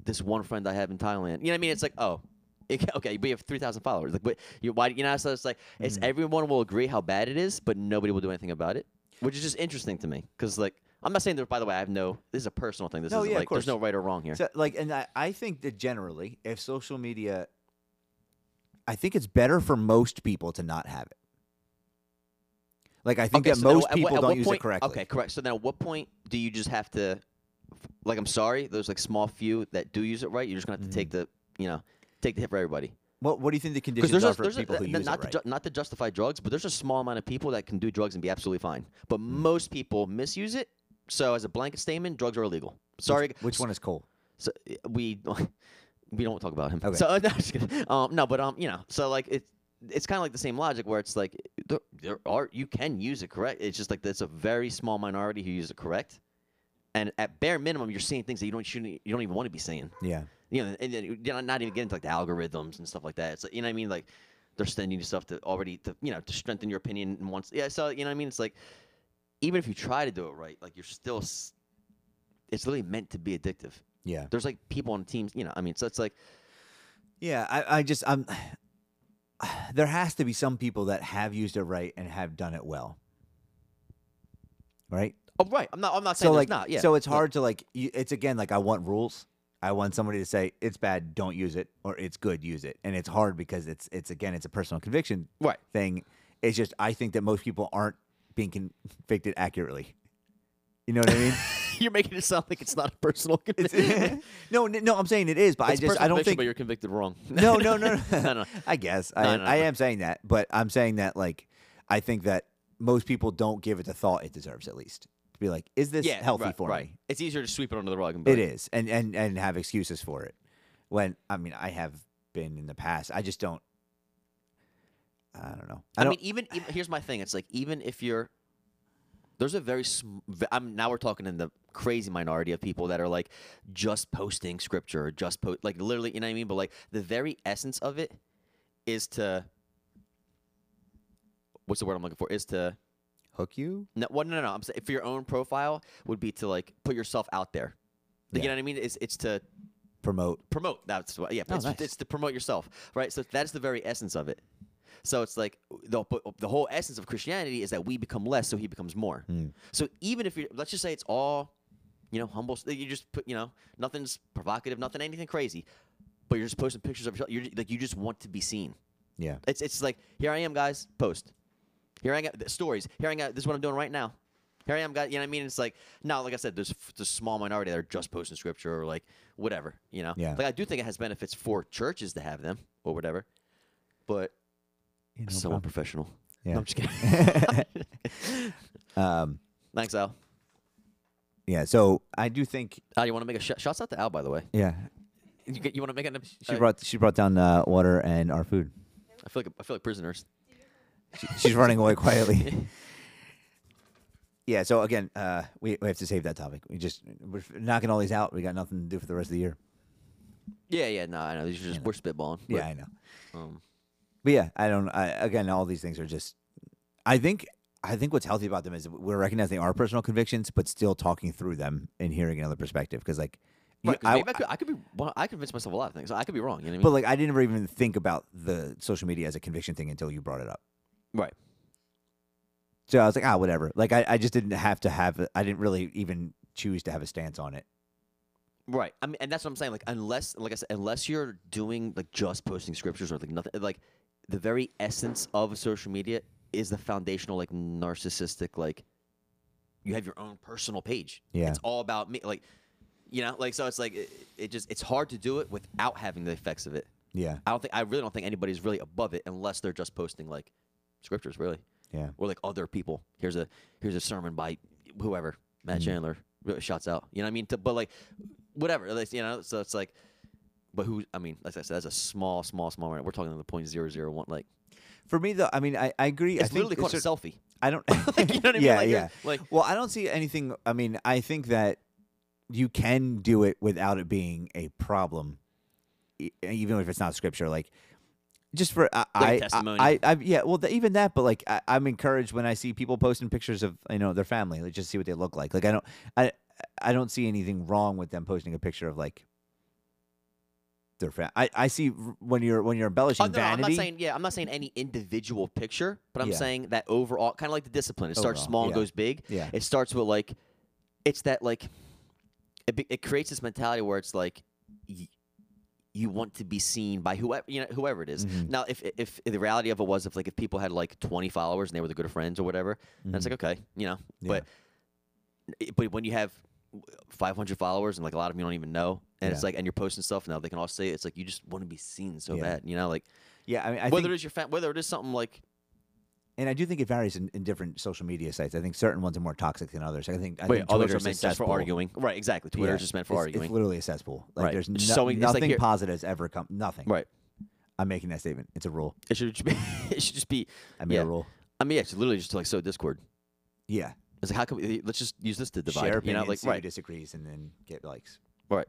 this one friend I have in Thailand. You know what I mean? It's like, oh, it- <laughs> okay, but you have three thousand followers. Like, but you why? You know, so it's like Mm-hmm. it's everyone will agree how bad it is, but nobody will do anything about it, which is just interesting to me. Because like, I'm not saying that. By the way, I have no. This is a personal thing. This No, is yeah, like there's no right or wrong here. So, like, and I, I think that generally, if social media, I think it's better for most people to not have it. Like, I think okay, that so most at what- people at don't what use point, it correctly. Okay, correct. So then, at what point do you just have to? Like, I'm sorry, there's like small few that do use it right. You're just gonna have to take Mm-hmm. the, you know, take the hit for everybody. What What do you think the Because conditions there's are a, for there's a, people who n- use not it right? to ju- not to justify drugs, but there's a small amount of people that can do drugs and be absolutely fine. But Mm. most people misuse it. So as a blanket statement, drugs are illegal. Sorry, Which, which one is Cole? so, uh, we <laughs> we don't talk about him. Okay. So <laughs> no, just kidding. Um, no, but um, you know, so like it's it's kind of like the same logic where it's like there, there are you can use it correct. It's just like there's a very small minority who use it correct, and at bare minimum, you're seeing things that you don't shouldn't you don't even want to be seeing. Yeah. You know, and then you're not- not even getting to like the algorithms and stuff like that. It's like, you know what I mean? Like they're sending you stuff to already to you know to strengthen your opinion and once yeah. So you know what I mean? It's like even if you try to do it right, like you're still. It's literally meant to be addictive. Yeah. There's like people on teams, you know. I mean, so it's like Yeah. I, I just, I'm, <sighs> there has to be some people that have used it right and have done it well. Right? Oh right, I'm not. I'm not saying so like not. Yeah. so it's yeah. hard to like you, it's again like i want rules i want somebody to say it's bad don't use it or it's good use it and it's hard because it's it's again it's a personal conviction Right. thing it's just i think that most people aren't being convicted accurately you know what i mean <laughs> You're making it sound like it's not a personal <laughs> conviction. <laughs> no no i'm saying it is but It's i just i don't think But you're convicted wrong. no no no no, no, no. i guess No, I, no, I am saying that but i'm saying that like i think that most people don't give it the thought it deserves at least to be like is this Yeah, healthy right, for right. me It's easier to sweep it under the rug. And be It like, is, and and and have excuses for it. When I mean, I have been in the past. I just don't. I don't know. I, I, don't. mean, even, even here's my thing. It's like even if you're there's a very sm- I'm now we're talking in the crazy minority of people that are like just posting scripture or just post like literally you know what I mean. But like the very essence of it is to what's the word I'm looking for is to hook you. No, well, no, no, no. I'm saying for your own profile would be to like put yourself out there. Like, You Yeah. know what I mean? It's it's to Promote. promote. That's what. Yeah, Oh, it's, nice. it's to promote yourself, right? So that's the very essence of it. So it's like the but the whole essence of Christianity is that we become less, so He becomes more. Mm. So even if you let's just say it's all, you know, humble. You just put, you know, nothing's provocative, nothing, anything crazy, but you're just posting pictures of yourself. You're like you just want to be seen. Yeah. It's it's like here I am, guys. Post. Here I am. Stories. Here I am. This is what I'm doing right now. Here I am, guys. You know what I mean? It's like now, like I said, there's a small minority that are just posting scripture or like whatever. You know. Yeah. Like I do think it has benefits for churches to have them or whatever, but Yeah, no so unprofessional. Yeah. No, I'm just kidding. <laughs> um. Thanks, Al. Yeah. So I do think. Al, you want to make a sh- shouts out to Al by the way. Yeah. You, you want to make an? She uh, brought she brought down uh, water and our food. I feel like I feel like prisoners. She, she's running away quietly. <laughs> Yeah. So again, uh, we we have to save that topic. We just we're knocking all these out. We got nothing to do for the rest of the year. Yeah, yeah. No, I know. These are just know. we're spitballing. Yeah, I know. Um, But yeah, I don't. I, again, all these things are just. I think. I think what's healthy about them is we're recognizing our personal convictions, but still talking through them and hearing another perspective. Because like, you- right, 'cause I, maybe I, could, I could be. Well, I convince myself a lot of things. I could be wrong. You know what I mean? but like, I didn't ever even think about the social media as a conviction thing until you brought it up. Right. So I was like, ah, whatever. Like, I, I just didn't have to have. I didn't really even choose to have a stance on it. Right. I mean, and that's what I'm saying. Like, unless, like I said, unless you're doing like just posting scriptures or like nothing, like the very essence of social media is the foundational, like narcissistic, like you have your own personal page. Yeah. It's all about me. Like, you know, like so. It's like it, it just it's hard to do it without having the effects of it. Yeah. I don't think I really don't think anybody's really above it unless they're just posting like scriptures, really, Yeah. or like other people. Here's a here's a sermon by whoever Matt Mhm. Chandler really shots out. You know what I mean? To, but like whatever, like, you know. So it's like but who? I mean, like I said, that's a small, small, small. We're talking the point zero zero one. Like For me, though, I mean, I, I agree. It's think literally called a it's selfie. I don't. <laughs> <laughs> Like, you know what I mean? Yeah, Like, yeah. like- well, I don't see anything. I mean, I think that you can do it without it being a problem, even if it's not scripture. Like, just for uh, I, Like testimony. I, I, yeah. Well, th- even that, but like, I, I'm encouraged when I see people posting pictures of you know their family, like just see what they look like. Like, I don't, I, I don't see anything wrong with them posting a picture of like their family. I, I see when you're when you're embellishing Oh, no, vanity. I'm not saying yeah. I'm not saying any individual picture, but I'm Yeah. saying that overall, kind of like the discipline. It starts Overall, small and yeah. goes big. Yeah. It starts with like, it's that like, it it creates this mentality where it's like, you want to be seen by whoever you know whoever it is. Mhm. Now, if, if if the reality of it was if like if people had like 20 followers and they were the good of friends or whatever, then it's Mhm. like okay, you know. Yeah. But but when you have 500 followers and like a lot of them you don't even know, and it's like and you're posting stuff now they can all say it, it's like you just want to be seen so Yeah. bad, you know, like yeah, I mean, I whether it is your fa- whether it is something like and I do think it varies in, in different social media sites. I think certain ones are more toxic than others. I think I wait, think others are meant just for arguing, right? Exactly, Twitter Yeah, is just meant for it's, arguing, It's literally a cesspool. Like Right. there's no, it's like nothing positive has ever come. Nothing. right? I'm making that statement. It's a rule. It should just be, <laughs> it should just be. I made Yeah. a rule. I mean, yeah, it's literally just to, like sow discord. Yeah. It's like how can we, let's just use this to divide, Share you know, like right, disagrees, and then get likes. right.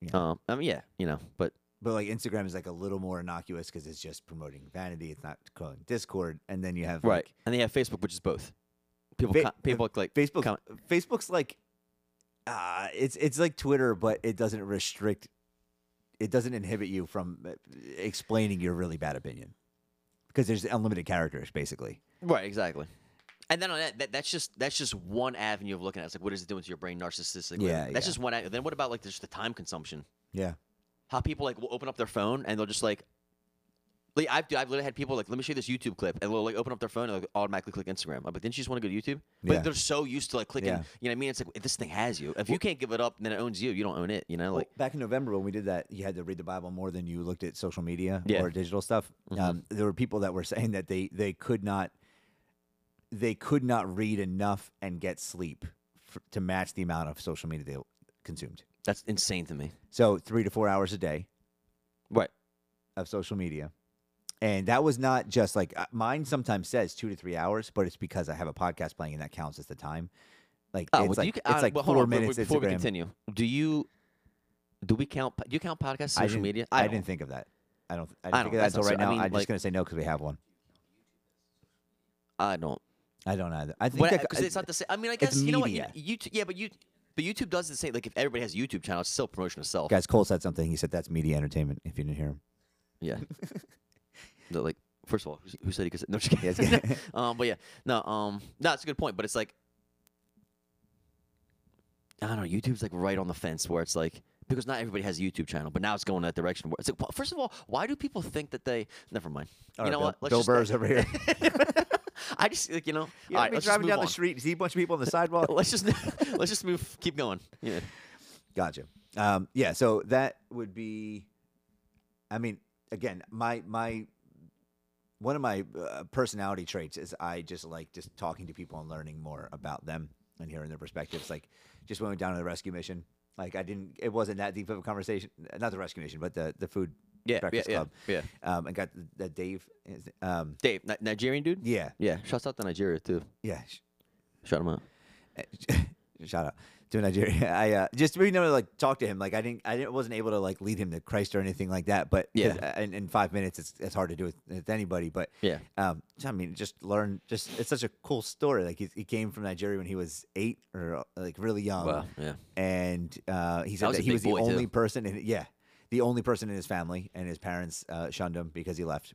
Yeah. Um, I mean, yeah, you know, but But like Instagram is like a little more innocuous because it's just promoting vanity. It's not calling Discord, and then you have right, like, and you have Facebook, which is both. People, Fa- co- people like Facebook. comment- Facebook's like, uh, it's it's like Twitter, but it doesn't restrict. It doesn't inhibit you from uh, explaining your really bad opinion because there's unlimited characters, basically. Right, exactly. And then on that, that, that's just that's just one avenue of looking at. it. It's like, what is it doing to your brain, narcissistic? Yeah, That's yeah. just one. Then what about like just the time consumption? Yeah. How people like will open up their phone and they'll just like, like I've I've literally had people like, let me show you this YouTube clip, and they'll like open up their phone and they'll automatically click Instagram. I'm like, didn't you just want to go to YouTube? But Yeah. they're so used to like clicking. Yeah. You know what I mean? It's like if this thing has you. If you can't give it up, then it owns you. You don't own it. You know, like back in November when we did that, you had to read the Bible more than you looked at social media Yeah. or digital stuff. Mhm. Um, there were people that were saying that they they could not they could not read enough and get sleep f- to match the amount of social media they consumed. That's insane to me. So three to four hours a day What? of social media. And that was not just like uh, mine sometimes says two to three hours, but it's because I have a podcast playing and that counts as the time. Like Oh, it's well, do like you, ca- it's uh, like well, hold four on, minutes before we Instagram. continue. Do you do we count? Do you count podcasts I social didn't- media? I, don't. didn't think of that. I don't. I I didn't don't. think of that That's until not right so- I now. mean, I'm just gonna say no because we have one. I don't. I don't either. I think that- because it's not the same. I mean, I it's guess you know what? media. You, YouTube, yeah, but you, but YouTube does the same. Like if everybody has a YouTube channel, it's still promotion of self. guys. Cole said something. He said that's media entertainment. If you didn't hear him, Yeah. <laughs> No, like first of all, who said he could? Say, no, just kidding. <laughs> um, but yeah, no, um, no, it's a good point. But it's like, I don't know. YouTube's like right on the fence where it's like because not everybody has a YouTube channel, but now it's going that direction. Where it's like, well, first of all, why do people think that they? Never mind. All you right, know Bill, what? Let's Bill Burr's over here. <laughs> <laughs> I just like you know. You all right, let's driving down on. the street, see a bunch of people on the sidewalk. <laughs> Let's just <laughs> let's just move. Keep going. Yeah. Gotcha. Um, yeah. So that would be. I mean, again, my my one of my uh, personality traits is I just like just talking to people and learning more about them and hearing their perspectives. Like just when we went down to the rescue mission, like I didn't. It wasn't that deep of a conversation. Not the rescue mission, but the the food Yeah. breakfast yeah. club. Yeah. Yeah. Um, and got that Dave. Um, Dave, Ni- Nigerian dude. yeah, Yeah. Shouts out to Nigeria too. yeah. Shout him out. <laughs> shout out to Nigeria. <laughs> I uh, just we never like talk to him. Like I didn't, I didn't, wasn't able to like lead him to Christ or anything like that. But Yeah. uh, in, in five minutes, it's it's hard to do with, with anybody. But Yeah. um, I mean, just learn. Just it's such a cool story. Like he, he came from Nigeria when he was eight or like really young, Wow. Yeah. and uh, he said was that he was the boy, too. only person in yeah, the only person in his family, and his parents uh, shunned him because he left.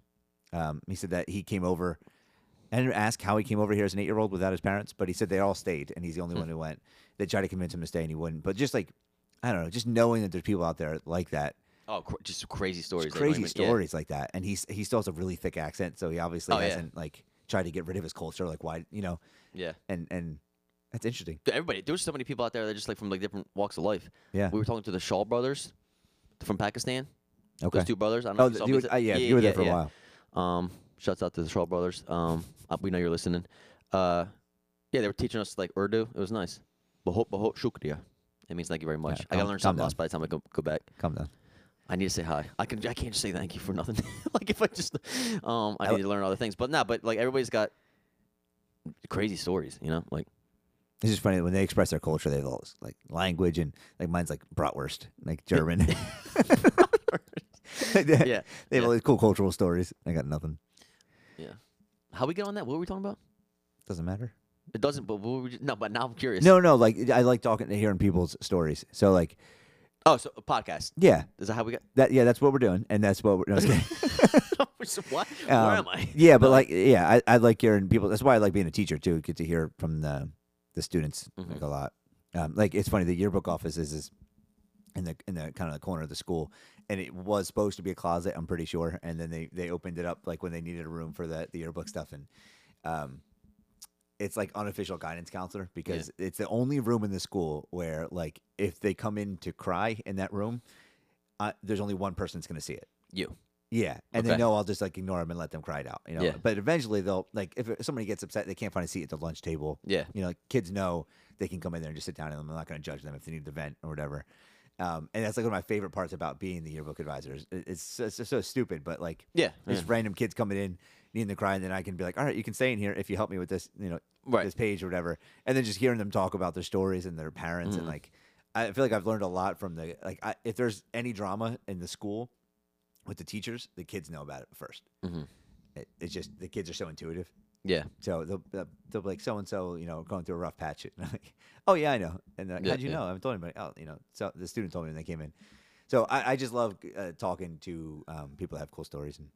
Um, he said that he came over. I didn't ask how he came over here as an eight-year-old without his parents, but he said they all stayed, and he's the only Hmm. one who went. They tried to convince him to stay, and he wouldn't. But just like, I don't know, just knowing that there's people out there like that, Oh, cr- just crazy stories. just crazy yeah. stories like that, and he's he still has a really thick accent, so he obviously Oh, hasn't like tried to get rid of his culture, like why you know, Yeah. and and that's interesting. Everybody, there's so many people out there that are just like from like different walks of life. Yeah. We were talking to the Shaw brothers from Pakistan. Okay. Those two brothers. I don't know Oh, if you saw you me were- uh, yeah, you were there for a while. Um, shouts out to the Shaw brothers. Um, uh, we know you're listening. Uh, yeah, they were teaching us like Urdu. It was nice. Bahut bahut shukriya. It means thank you very much. I gotta calm- learn calm something else down. by the time I go, go back. Calm down. I need to say hi. I can. I can't just say thank you for nothing. <laughs> like if I just, um, I I- need to learn other things. But no, but like everybody's got crazy stories. You know, like It's just funny when they express their culture. They have all this, like language and like mine's like bratwurst, like German. <laughs> <laughs> yeah, they have all these cool cultural stories. I got nothing. yeah. How we get on that? What were we talking about? Doesn't matter. It doesn't. But what were we just, no. But now I'm curious. No, no. Like I like talking to hearing people's stories. So like, Oh, so a podcast. yeah, Is that how we got? that yeah, that's what we're doing, and that's what we're. No, I was kidding. <laughs> what? Where Um, am I? Yeah, but like, yeah, I, I like hearing people. That's why I like being a teacher too. Get to hear from the the students like Mhm. a lot. Um, like it's funny. The yearbook office is is in the in the kind of the corner of the school, and it was supposed to be a closet. I'm pretty sure, and then they they opened it up like when they needed a room for the the yearbook stuff, and um, it's like unofficial guidance counselor because it's the only room in the school where like if they come in to cry in that room, uh, there's only one person that's going to see it. You. Yeah, and they know I'll just like ignore them and let them cry it out. You know, Yeah. but eventually they'll like if somebody gets upset, they can't find a seat at the lunch table. Yeah. You know, like, kids know they can come in there and just sit down, and I'm not going to judge them if they need to vent or whatever. Um, and that's like one of my favorite parts about being the yearbook advisor. It- It's so, it's so stupid, but like Yeah. just random kids coming in needing to cry, and then I can be like, all right, you can stay in here if you help me with this, you know, Right. this page or whatever. And then just hearing them talk about their stories and their parents, and Mhm. like, I feel like I've learned a lot from the like, I, if there's any drama in the school with the teachers, the kids know about it 1st Mhm. It, it's just the kids are so intuitive. Yeah. So they'll, they'll, they'll be like, so and so, you know, going through a rough patch. And <laughs> I'm like, oh, yeah, I know. And like, Yeah, how'd you yeah. know? I haven't told anybody. Oh, you know, so the student told me when they came in. So I, I just love uh, talking to um, people that have cool stories. And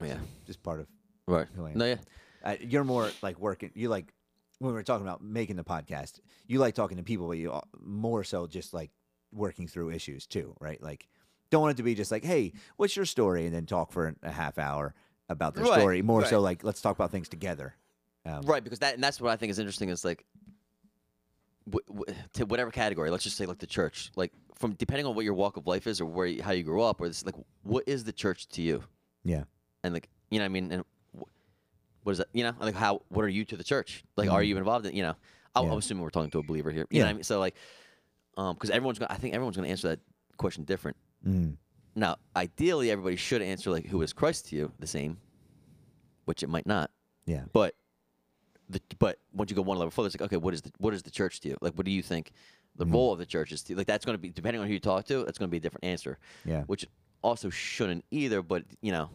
it's Yeah. just part of Right. who I am. No. Yeah. Uh, you're more like working. You like when we were talking about making the podcast. You like talking to people, but you more so just like working through issues too, right? Like, don't want it to be just like, hey, what's your story, and then talk for a half hour about their Right, story. More so like, let's talk about things together. Um, Right, because that and that's what I think is interesting is like w- w- to whatever category. Let's just say like the church, like from depending on what your walk of life is or where you, how you grew up, or this like what is the church to you, Yeah. and like you know what I mean, and wh- what is that? You know, like how what are you to the church? Like, are Mhm. you involved in? You know, I, Yeah. I'm assuming we're talking to a believer here. You know Yeah. what I mean? So like, um, because everyone's gonna, I think everyone's gonna answer that question different. Mm. Now, ideally, everybody should answer like, "Who is Christ to you?" The same, which it might not. Yeah. But the but once you go one level further, it's like, okay, what is the what is the church to you? Like, what do you think the Mhm. role of the church is to you? Like, that's going to be depending on who you talk to. That's going to be a different answer, Yeah. which also shouldn't either. But you know,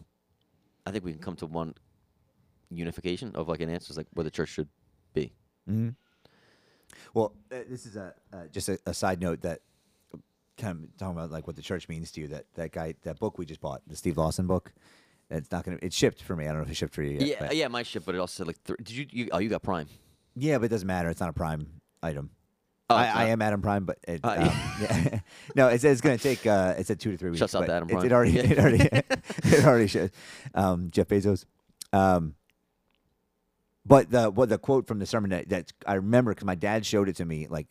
I think we can come to one unification of like an answer is like where the church should be. Mm-hmm. Well, uh, this is a uh, just a, a side note that kind of talking about like what the church means to you. That that guy, that book we just bought, the Steve Lawson book. It's not gonna. It shipped for me. I don't know if it shipped for you yet. Yeah, but- yeah, my shit. But it also said like, th- did you, you? Oh, you got Prime. Yeah, but it doesn't matter. It's not a prime item. Oh, I, I am Adam Prime, but it, Uh, um, yeah. <laughs> <laughs> no, it says it's going to take. Uh, it said two to three weeks. Shouts out Adam Prime. <laughs> It already, it already, it already should. Um, Jeff Bezos. Um, but the what the quote from the sermon that, that I remember because my dad showed it to me like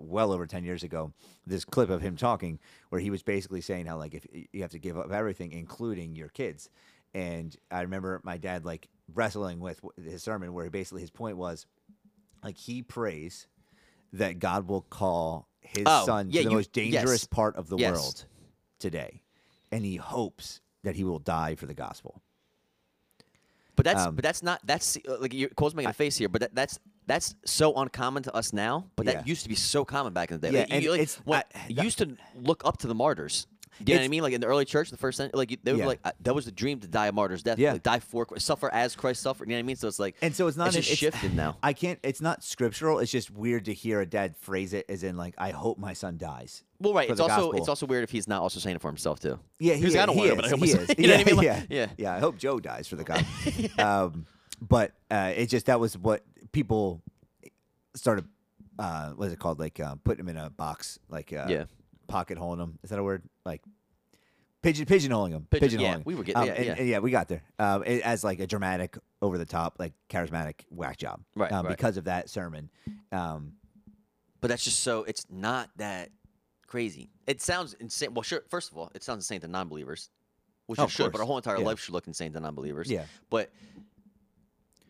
well over ten years ago. This clip of him talking where he was basically saying how like if you have to give up everything, including your kids. And I remember my dad like wrestling with his sermon where basically his point was like he prays that God will call his Oh, son yeah, to the you- most dangerous yes. part of the Yes. world today, and he hopes that he will die for the gospel. But that's Um, but that's not that's uh, like you're making a face here, but that, that's that's so uncommon to us now. But Yeah. that used to be so common back in the day. Yeah, Like, you- and like, it's- when- I- you that- used to look up to the martyrs. Do you know what I It's- mean? Like in the early church, the first century, like you- they were Yeah. like uh, that was the dream to die a martyr's death. Yeah. like die for suffer as Christ suffered. You know what I mean? So it's like And so it's not an- just shifted now. I can't. It's not scriptural. It's just weird to hear a dad phrase it as in like, "I hope my son dies." Well, right. for It's the also gospel. it's also weird if he's not also saying it for himself too. Yeah, He he, was like, I don't he want it, is, but I hope he is. <laughs> you know what I yeah, mean? Like, yeah, yeah. yeah. I hope Joe dies for the gospel. <laughs> um, but uh, it just that was what people started. Uh, what is it called? Like uh, putting them in a box, like uh, Yeah. pocket holing them. Is that a word? Like pigeon pigeonholing them. Pigeon- yeah, we were getting- Um, yeah, and- yeah. and yeah, we got there. Um, it, as like a dramatic, over the top, like charismatic whack job. Right, Um, right. Because of that sermon. Um, But that's just so it's not that crazy. It sounds insane. Well, sure. First of all, it sounds insane to non-believers, which Oh, it should. But course. our whole entire Yeah. life should look insane to non-believers. yeah. But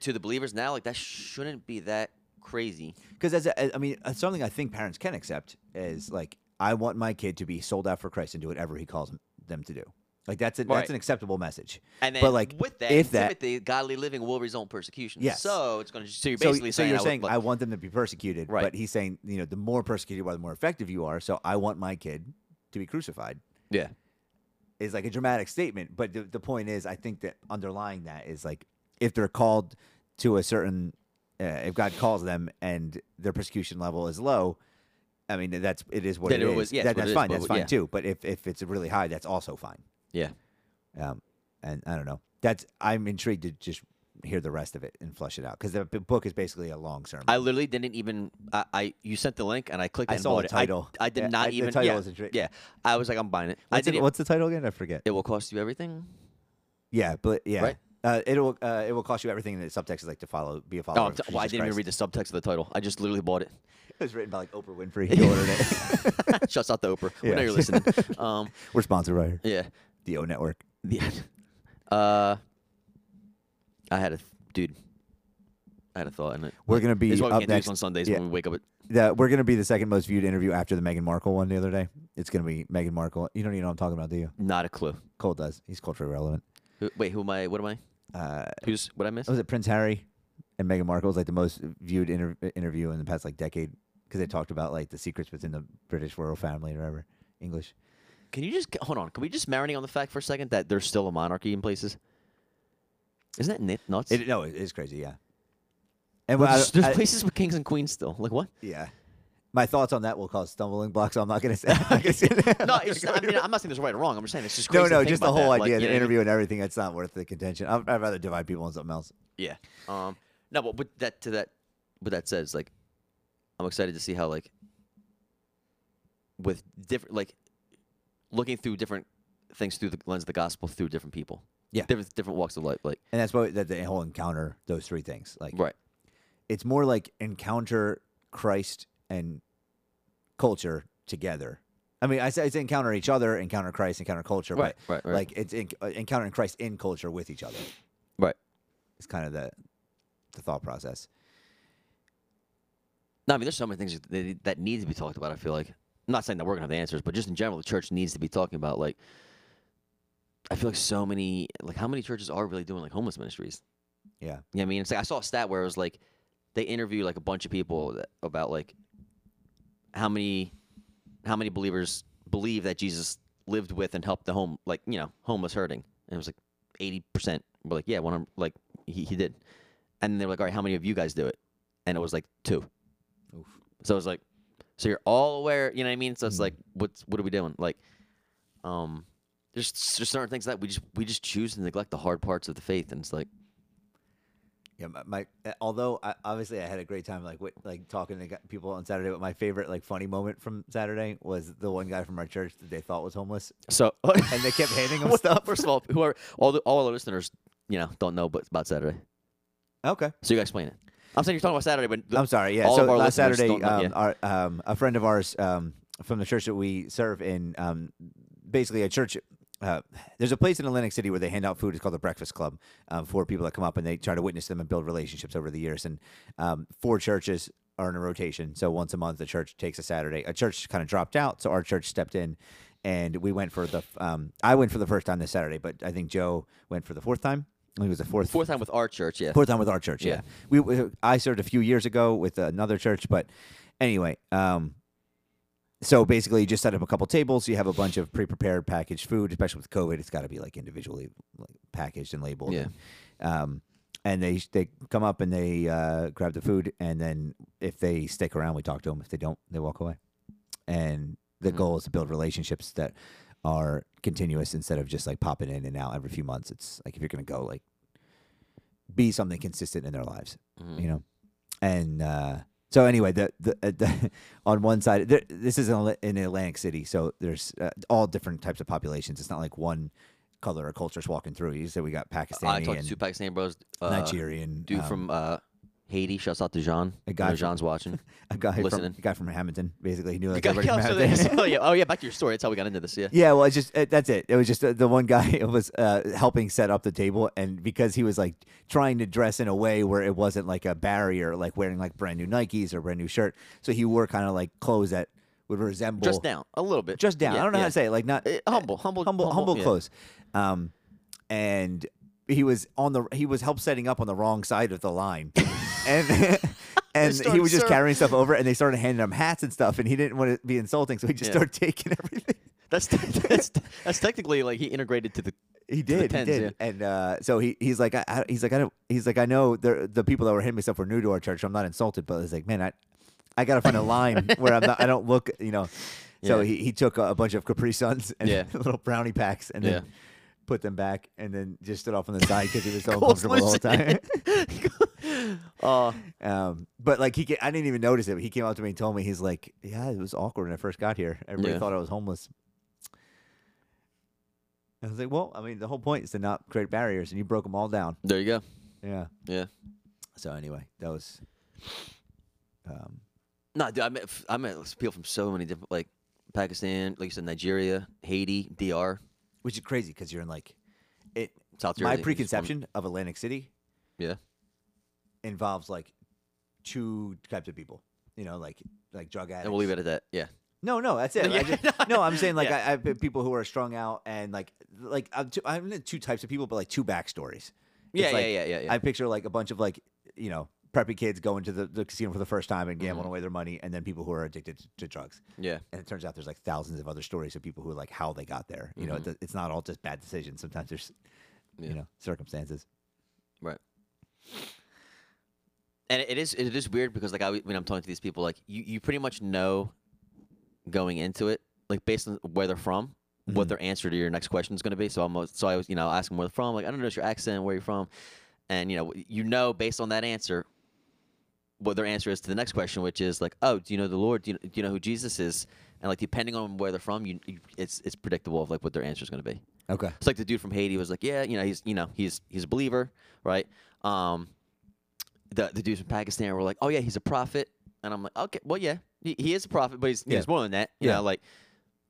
to the believers now, like that shouldn't be that crazy. Because as a, I mean, uh, something I think parents can accept is like, I want my kid to be sold out for Christ and do whatever he calls them to do. Like that's a, Right. that's an acceptable message. And then but like with that, if that Timothy, godly living will result in persecution. Yes. So it's going to. So you're basically so saying, you're I would- saying like- I want them to be persecuted, Right. but he's saying you know the more persecuted you are, the more effective you are. So I want my kid to be crucified. yeah, Is like a dramatic statement, but the, the point is, I think that underlying that is like if they're called to a certain, uh, if God calls them and their persecution level is low, I mean that's it is what it it is. was- yeah, That- that's is, fine. but That's fine yeah. too. But if if it's really high, that's also fine. yeah. Um, and I don't know. That's I'm intrigued to just hear the rest of it and flush it out because the book is basically a long sermon. I literally didn't even. I, I you sent the link and I clicked. I saw the it. I- title. I, did Yeah, not I- even. yeah, intri- yeah. I was like, I'm buying it. I didn't. it, what's the title again? I forget. it will cost you everything. Yeah, but yeah, Right? Uh, it'll uh, it will cost you everything. And the subtext is like to follow, be a follower. Oh, t- well, I didn't even read the subtext of the title. I just literally bought it. It was written by like Oprah Winfrey. <laughs> He ordered it. <laughs> Shouts out to Oprah. We know you're listening. <laughs> Um, We're sponsored by her, yeah. the O Network. Yeah. Uh, I had a th- dude. I had a thought in it. We're gonna be This is why we up can't do next. this on Sundays yeah. when we wake up at. The, we're gonna be the second most viewed interview after the Meghan Markle one the other day. It's gonna be Meghan Markle. You don't even know what I'm talking about, do you? Not a clue. Cole does. He's culturally relevant. Who, wait, who am I? What am I? Uh, Who's what I missed? was it Prince Harry and Meghan Markle was like the most viewed inter- interview in the past like decade because they talked about like the secrets within the British royal family or whatever English. Can you just hold on? Can we just marinate on the fact for a second that there's still a monarchy in places? Isn't that nuts? It, no, it is crazy. Yeah. And Well, there's I- there's I- places with kings and queens still. Like what? yeah, my thoughts on that will cause stumbling blocks. So I'm not say. I'm gonna say that. <laughs> No, it's not, I mean I'm not saying there's right or wrong. I'm just saying it's just no, crazy. to no, just the whole that. idea, Like, the you know what I mean? interview and everything. It's not worth the contention. I'd, I'd rather divide people on something else. Yeah. Um. No, but with that to that, what that says, like, I'm excited to see how like, with different like, looking through different things through the lens of the gospel through different people. Yeah. Different different walks of life. Like. And that's why that the whole encounter those three things. Like Right. it's more like encounter Christ and culture together. I mean, I say it's encounter each other, encounter Christ, encounter culture, Right, but right, right. like it's en- uh, encountering Christ in culture with each other. Right. It's kind of the the thought process. No, I mean, there's so many things that, that need to be talked about. I feel like I'm not saying that we're gonna have the answers, but just in general, the church needs to be talking about like. I feel like so many like how many churches are really doing like homeless ministries? Yeah. You know I mean? It's like I saw a stat where it was like they interviewed like a bunch of people that, about like how many how many believers believe that Jesus lived with and helped the home like you know homeless hurting, and it was like eighty percent were like yeah, one hundred like he he did, and they were like all right, how many of you guys do it? And it was like two. Oof. So was like, so you're all aware, you know what I mean? So it's Mhm. like, what's what are we doing? Like, um, there's just certain things that we just we just choose to neglect the hard parts of the faith, and it's like, Yeah, my, my although I, obviously I had a great time like like talking to people on Saturday. But my favorite like funny moment from Saturday was the one guy from our church that they thought was homeless, so. <laughs> and they kept handing him stuff. First of all, who are all the all our listeners, you know, don't know but about Saturday. okay, So you gotta explain it. I'm saying you're talking about Saturday, but the- I'm sorry. Yeah, all so of our last Saturday, know- um, yeah. our, um, a friend of ours um, from the church that we serve in, um, basically a church. Uh, there's a place in Atlantic City where they hand out food. It's called the Breakfast Club um, for people that come up and they try to witness them and build relationships over the years. And um, four churches are in a rotation. So once a month, the church takes a Saturday. A church kind of dropped out, so our church stepped in, and we went for the. Um, I went for the first time this Saturday, but I think Joe went for the fourth time. I think it was the fourth fourth time with our church, yeah. Fourth time with our church. Yeah, Yeah. we, I served a few years ago with another church, but anyway, um, so basically, you just set up a couple tables. You have a bunch of pre-prepared packaged food, especially with COVID. It's got to be like individually like, packaged and labeled. Yeah. And, um, and they they come up and they uh, grab the food, and then if they stick around, we talk to them. If they don't, they walk away. And the Mhm. goal is to build relationships that are continuous instead of just like popping in and out every few months. It's like if you're gonna go, like be something consistent in their lives, Mhm. you know. And uh, so anyway, the the, uh, the <laughs> on one side, there, this is in Atlantic City, so there's uh, all different types of populations. It's not like one color or culture's walking through. You said we got I Pakistani talked and to two Pakistani bros, uh, Nigerian, dude um, from uh, Haiti. Shouts out to Jean. A guy know Jean's watching. <laughs> A guy from Listening. a guy from Hamilton, basically. He knew like Yeah, everybody from Hamilton. <laughs> oh yeah, oh yeah. Back to your story. That's how we got into this. Yeah. Yeah, well, it's just uh, that's it. It was just uh, the one guy <laughs> was uh, helping set up the table, and because he was like trying to dress in a way where it wasn't like a barrier, like wearing like brand new Nikes or brand new shirt, so he wore kind of like clothes that would resemble Just down a little bit. just down. Yeah, I don't know how to say it, like not Eh, humble, humble, humble, humble yeah. clothes. Um, and he was on the he was help setting up on the wrong side of the line, and. <laughs> And he was just carrying stuff over, and they started handing him hats and stuff, and he didn't want to be insulting, so he just Yeah. started taking everything. That's <laughs> that's that's technically like he integrated to the. He did, tens, he did, yeah. and uh, so he he's like, I, I, he's like, I don't, he's like, I know the the people that were hitting me stuff were new to our church. So I'm not insulted, but it's like, man, I, I gotta find a line where I'm not, I don't look, you know. So Yeah. he, he took a, a bunch of Capri Suns and Yeah. <laughs> little brownie packs and then put them back and then just stood off on the side because he was so uncomfortable the whole time. Uh, um, but like he, ca- I didn't even notice it. But He came up to me and told me, he's like, yeah, it was awkward when I first got here. Everybody Yeah. thought I was homeless. I was like, well, I mean, the whole point is to not create barriers, and you broke them all down. there you go. Yeah. Yeah. So anyway, that was. Um, No, dude, I met I met people from so many different like Pakistan, like you said, Nigeria, Haiti, DR, which is crazy because you're in like, it. South Jersey. My which is one- preconception of Atlantic City Yeah. Involves like two types of people. You know, like like drug addicts. And we'll leave it at that. Yeah. No, no, that's it. <laughs> I Yeah, just- no, I'm saying like Yeah. I, I've been people who are strung out and like like I'm, two, I'm two types of people, but like two backstories. Yeah, like- yeah, yeah, yeah, yeah. I picture like a bunch of like you know preppy kids going to the, the casino for the first time and gambling Mhm. away their money, and then people who are addicted to, to drugs. yeah. And it turns out there's like thousands of other stories of people who are like how they got there. You know, Mhm. it, it's not all just bad decisions. Sometimes there's you know circumstances. Right. And it is it is weird because like I when I'm talking to these people, like you, you pretty much know going into it, like based on where they're from, what Mhm. their answer to your next question is going to be. So I'm so I was you know asking them where they're from, like I don't know your accent, where you're from, and you know you know based on that answer what their answer is to the next question, which is like, oh, do you know the Lord? Do you, do you know who Jesus is? And like depending on where they're from, you, you it's it's predictable of like what their answer is going to be. Okay. It's like the dude from Haiti was like, yeah, you know, he's you know he's he's a believer, right? Um, the the dudes from Pakistan were like, oh yeah, he's a prophet, and I'm like, okay, well yeah, he, he is a prophet, but he's, Yeah. he's more than that. You Yeah. know, like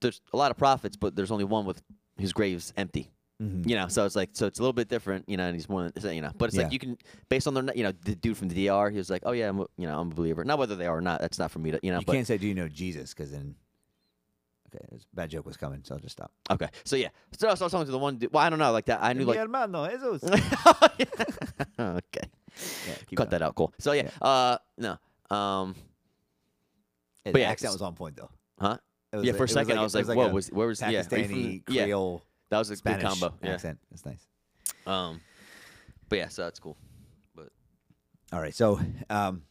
there's a lot of prophets, but there's only one with his grave's empty. Mhm. You know, so it's like so it's a little bit different, you know, and he's more than you know, but it's Yeah. like you can based on their you know the dude from the DR, he was like, oh yeah, I'm a, you know I'm a believer. Not whether they are or not, that's not for me to you know. You but can't say, "Do you know Jesus?" Because then, okay, this bad joke was coming, so I'll just stop. okay, so yeah, so I was talking to the one. Dude, well, I don't know, like that. I knew Mi like hermano, Jesus. <laughs> <laughs> okay. Yeah, Cut going. that out. Cool. So yeah, uh, no, um, But the yeah, accent was on point though. huh? It was yeah, like- for a second I it was like, it "Whoa, a was where was yeah? Pakistani yeah, Creole that was a Spanish good combo. Yeah. accent. That's nice. Um, but yeah, so that's cool. But all right, so um,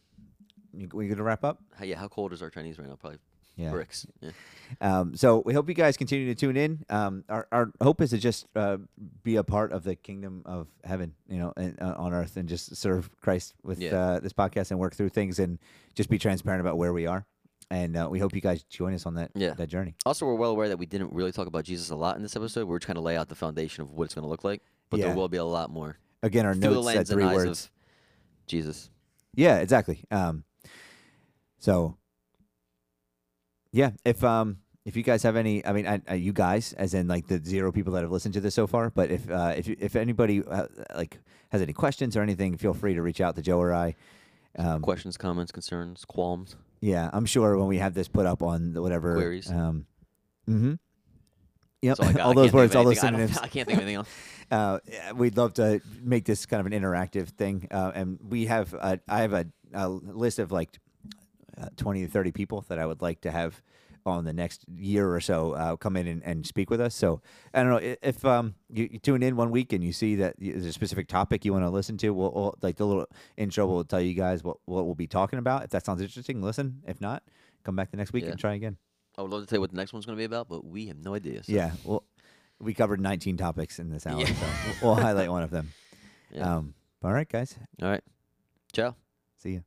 we gonna wrap up? How, yeah, how cold is our Chinese right now? Probably Yeah. bricks. Yeah. Um, so we hope you guys continue to tune in. Um, our our hope is to just uh, be a part of the kingdom of heaven, you know, and, uh, on earth, and just serve Christ with Yeah. uh, this podcast and work through things and just be transparent about where we are. And uh, we hope you guys join us on that Yeah. that journey. Also, we're well aware that we didn't really talk about Jesus a lot in this episode. We are trying to lay out the foundation of what it's going to look like, but there will be a lot more Again, our through notes said three words. Jesus. Yeah, exactly. Um, so yeah, if um if you guys have any, I mean, I, I, you guys, as in like the zero people that have listened to this so far, but if uh, if you- if anybody uh, like has any questions or anything, feel free to reach out to Joe or I. Um, Questions, comments, concerns, qualms. yeah, I'm sure when we have this put up on the whatever Queries. Um, mm-hmm. Yep. All, I got. <laughs> all I those words, all those anything- I synonyms. I can't think of anything else. <laughs> uh, we'd love to make this kind of an interactive thing, uh, and we have a, I have a, a list of like uh, twenty to thirty people that I would like to have on the next year or so uh, come in and, and speak with us. So I don't know if um, you, you tune in one week and you see that there's a specific topic you want to listen to. We'll, we'll like the little intro will tell you guys what what we'll be talking about. If that sounds interesting, listen. If not, come back the next week Yeah. and try again. I would love to tell you what the next one's going to be about, but we have no idea. so- Yeah, well, we covered 19 topics in this hour, Yeah. so we'll, we'll highlight one of them. <laughs> Yeah. Um, all right, guys. All right. Ciao. See you.